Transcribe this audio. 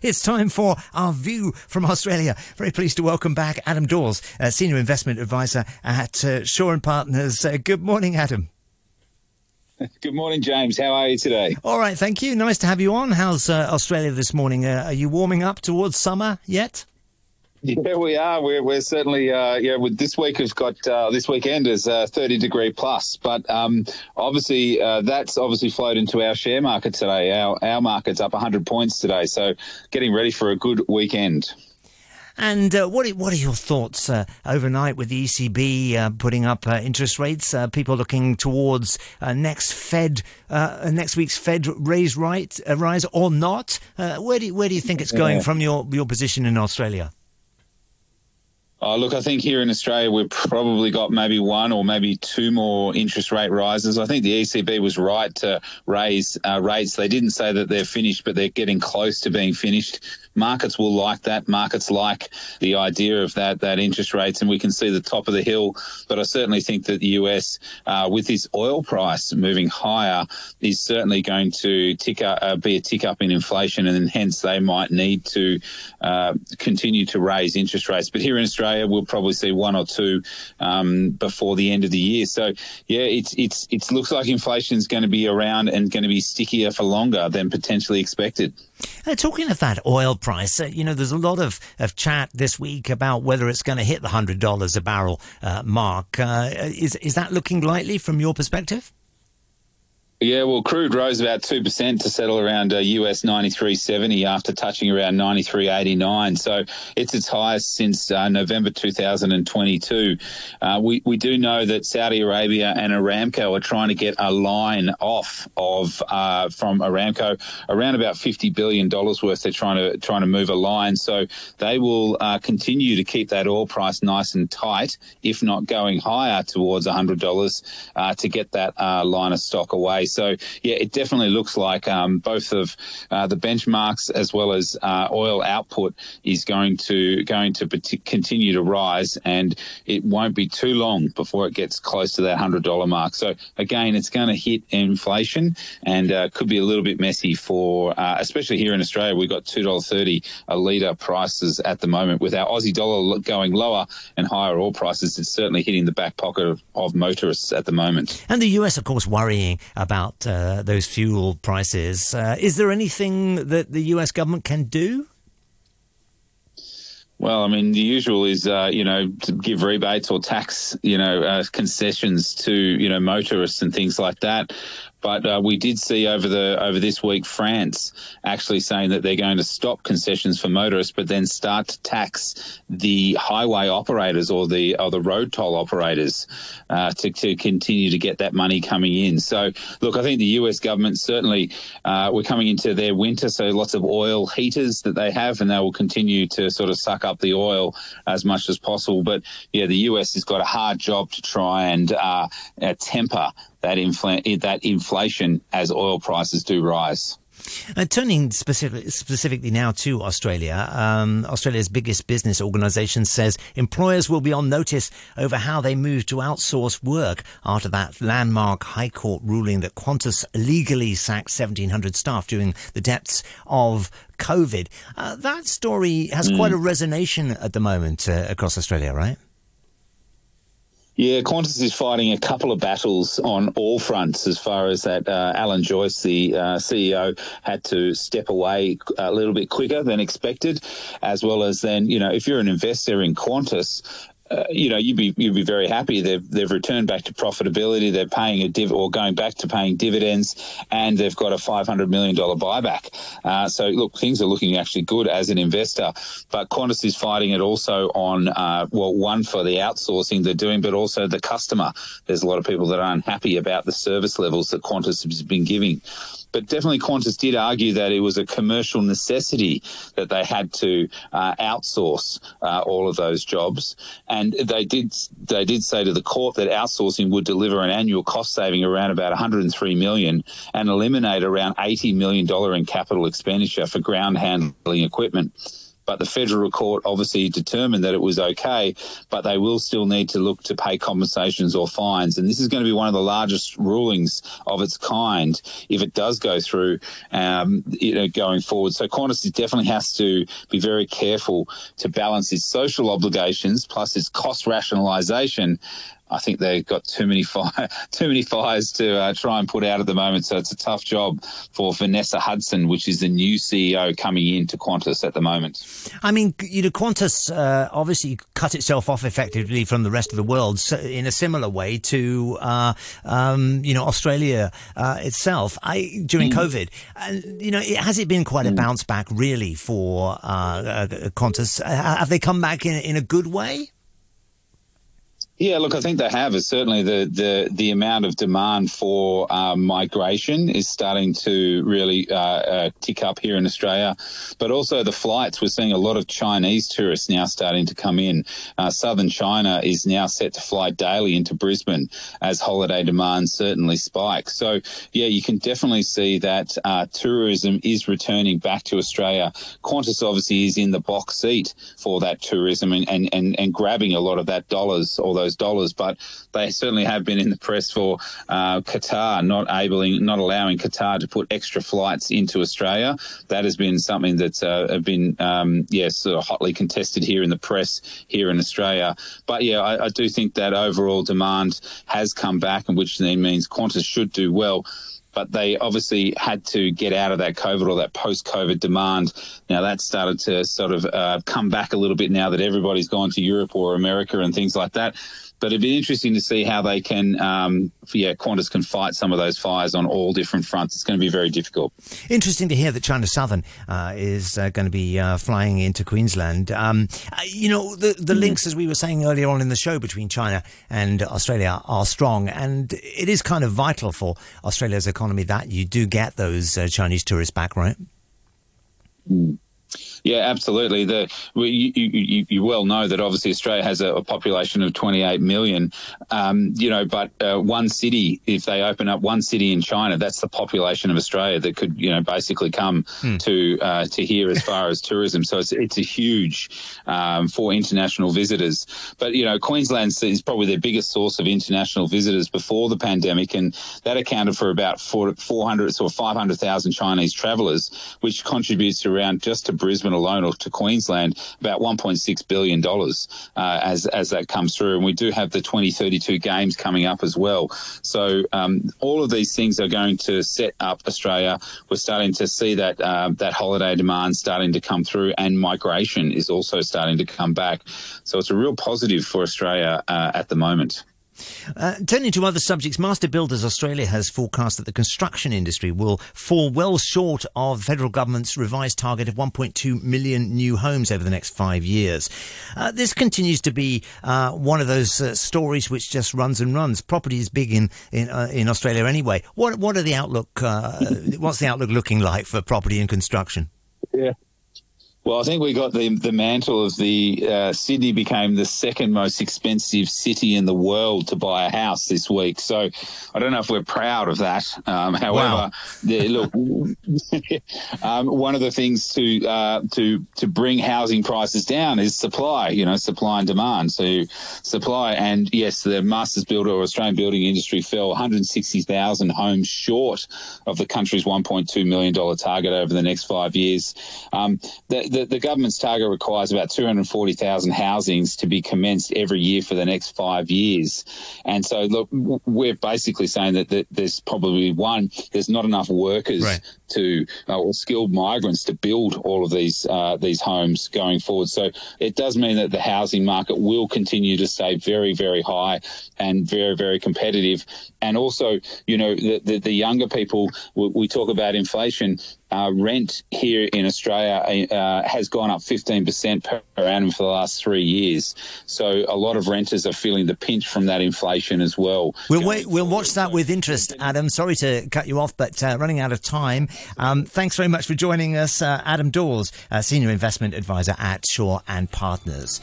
It's time for our view from Australia. Very pleased to welcome back Adam Dawes, uh, Senior Investment Advisor at uh, Shaw and Partners. Uh, good morning, Adam. Good morning, James. How are you today? All right, thank you. Nice to have you on. How's uh, Australia this morning? Uh, are you warming up towards summer yet? Yeah, we are. We're, we're certainly, uh, yeah, with this week has got, uh, this weekend is uh, 30 degree plus. But um, obviously, uh, that's obviously flowed into our share market today. Our, our market's up 100 points today. So getting ready for a good weekend. And uh, what are, what are your thoughts uh, overnight with the ECB uh, putting up uh, interest rates? Uh, people looking towards uh, next Fed, next week's Fed raise right rise or not? where do you, where do you think it's going yeah. from your your position in Australia? Oh, look, I think here in Australia, we've probably got maybe one or maybe two more interest rate rises. I think the ECB was right to raise uh, rates. They didn't say that they're finished, but they're getting close to being finished. Markets will like that. Markets like the idea of that that interest rates, and we can see the top of the hill. But I certainly think that the US, uh, with this oil price moving higher, is certainly going to tick up, uh, be a tick up in inflation, and hence they might need to uh, continue to raise interest rates. But here in Australia, we'll probably see one or two um, before the end of the year. So yeah, it's it's it looks like inflation is going to be around and going to be stickier for longer than potentially expected. Uh, talking of that oil price, uh, you know, there's a lot of, of chat this week about whether it's going to hit the $100 a barrel uh, mark. Uh, is, is that looking likely from your perspective? Yeah, well, crude rose about two percent to settle around uh, US ninety three seventy after touching around ninety three eighty nine. So it's its highest since uh, November two thousand and twenty two. Uh, we we do know that Saudi Arabia and Aramco are trying to get a line off of uh, from Aramco around about fifty billion dollars worth. They're trying to trying to move a line, so they will uh, continue to keep that oil price nice and tight, if not going higher towards hundred dollars uh, to get that line of stock away. So yeah, it definitely looks like um, both of uh, the benchmarks as well as uh, oil output is going to going to continue to rise, and it won't be too long before it gets close to that hundred dollar mark. So again, it's going to hit inflation and uh, could be a little bit messy for, uh, especially here in Australia. We've got two dollar thirty a litre prices at the moment with our Aussie dollar going lower and higher oil prices. It's certainly hitting the back pocket of, of motorists at the moment. And the US, of course, worrying about about uh, those fuel prices. Uh, is there anything that the US government can do? Well, I mean, the usual is, uh, you know, to give rebates or tax, you know, uh, concessions to, you know, motorists and things like that. But uh, we did see over the over this week France actually saying that they're going to stop concessions for motorists, but then start to tax the highway operators or the or the road toll operators uh, to, to continue to get that money coming in. So, look, I think the US government certainly uh, we're coming into their winter, so lots of oil heaters that they have, and they will continue to sort of suck up the oil as much as possible. But yeah, the US has got a hard job to try and uh, uh, temper that, infl- that inflation as oil prices do rise. Uh, turning specific, specifically now to Australia, um, Australia's biggest business organisation says employers will be on notice over how they move to outsource work after that landmark High Court ruling that Qantas legally sacked 1,700 staff during the depths of COVID. Uh, that story has mm. quite a resonation at the moment uh, across Australia, right? Yeah, Qantas is fighting a couple of battles on all fronts as far as that uh, Alan Joyce, the uh, CEO, had to step away a little bit quicker than expected, as well as then, you know, if you're an investor in Qantas, uh, you know, you'd be you'd be very happy. They've they've returned back to profitability. They're paying a div or going back to paying dividends, and they've got a five hundred million dollar buyback. Uh, so look, things are looking actually good as an investor. But Qantas is fighting it also on uh, well, one for the outsourcing they're doing, but also the customer. There's a lot of people that are unhappy about the service levels that Qantas has been giving but definitely Qantas did argue that it was a commercial necessity that they had to uh, outsource uh, all of those jobs, and they did they did say to the court that outsourcing would deliver an annual cost saving around about 103 million and eliminate around 80 million dollar in capital expenditure for ground handling equipment. But the federal court obviously determined that it was okay, but they will still need to look to pay compensations or fines. And this is going to be one of the largest rulings of its kind if it does go through, um, you know, going forward. So Qantas definitely has to be very careful to balance its social obligations plus its cost rationalisation I think they've got too many fire, too many fires to uh, try and put out at the moment. So it's a tough job for Vanessa Hudson, which is the new CEO coming into Qantas at the moment. I mean, you know, Qantas uh, obviously cut itself off effectively from the rest of the world in a similar way to, uh, um, you know, Australia uh, itself I, during mm. COVID. And you know, it, has it been quite mm. a bounce back really for uh, uh, Qantas? have they come back in, in a good way? Yeah, look, I think they have. Is certainly the the the amount of demand for um, migration is starting to really uh, uh, tick up here in Australia, but also the flights. We're seeing a lot of Chinese tourists now starting to come in. Uh, Southern China is now set to fly daily into Brisbane as holiday demand certainly spikes. So yeah, you can definitely see that uh, tourism is returning back to Australia. Qantas obviously is in the box seat for that tourism and and and, and grabbing a lot of that dollars, although those dollars. But they certainly have been in the press for uh, Qatar not abling, not allowing Qatar to put extra flights into Australia. That has been something that's uh, been, um, sort of hotly contested here in the press here in Australia. But yeah, I, I do think that overall demand has come back, and which then means Qantas should do well but they obviously had to get out of that COVID or that post COVID demand. Now that started to sort of uh, come back a little bit now that everybody's gone to Europe or America and things like that. But it'd be interesting to see how they can, um, yeah, Qantas can fight some of those fires on all different fronts. It's going to be very difficult. Interesting to hear that China Southern uh, is uh, going to be uh, flying into Queensland. Um, uh, you know, the, the mm. links, as we were saying earlier on in the show, between China and Australia are strong. And it is kind of vital for Australia's economy that you do get those uh, Chinese tourists back, right? Mm. Yeah, absolutely. The you, you, you, well know that obviously Australia has a, a population of 28 million. Um, you know, but uh, one city, if they open up one city in China, that's the population of Australia that could you know basically come hmm. to uh, to here as far as tourism. So it's it's a huge um, for international visitors. But you know, Queensland is probably their biggest source of international visitors before the pandemic, and that accounted for about 400 or 500,000 Chinese travellers, which contributes around just to Brisbane alone or to Queensland about 1.6 billion dollars uh, as as that comes through. And we do have the 2032 games coming up as well. So um, all of these things are going to set up Australia. We're starting to see that uh, that holiday demand starting to come through, and migration is also starting to come back. So it's a real positive for Australia uh, at the moment. Uh, turning to other subjects, Master Builders Australia has forecast that the construction industry will fall well short of the federal government's revised target of 1.2 million new homes over the next five years. Uh, this continues to be uh, one of those uh, stories which just runs and runs. Property is big in in, uh, in Australia anyway. What what are the outlook? Uh, what's the outlook looking like for property and construction? Yeah. Well, I think we got the the mantle of the uh, Sydney became the second most expensive city in the world to buy a house this week. So I don't know if we're proud of that. Um, however, wow. the, look, um, one of the things to uh, to to bring housing prices down is supply. You know, supply and demand. So supply and yes, the Masters Builder or Australian building industry fell 160,000 homes short of the country's 1.2 million dollar target over the next five years. Um, the, the the, the government's target requires about 240,000 housings to be commenced every year for the next five years. And so, look, we're basically saying that, that there's probably one, there's not enough workers right. to, uh, or skilled migrants to build all of these, uh, these homes going forward. So it does mean that the housing market will continue to stay very, very high and very, very competitive. And also, you know, the, the, the younger people, we, we talk about inflation uh, rent here in Australia uh, has gone up 15% per annum for the last three years. So a lot of renters are feeling the pinch from that inflation as well. We'll wait, we'll watch that with interest, Adam. Sorry to cut you off, but uh, running out of time. Um, thanks very much for joining us, uh, Adam Dawes, Senior Investment Advisor at Shaw and Partners.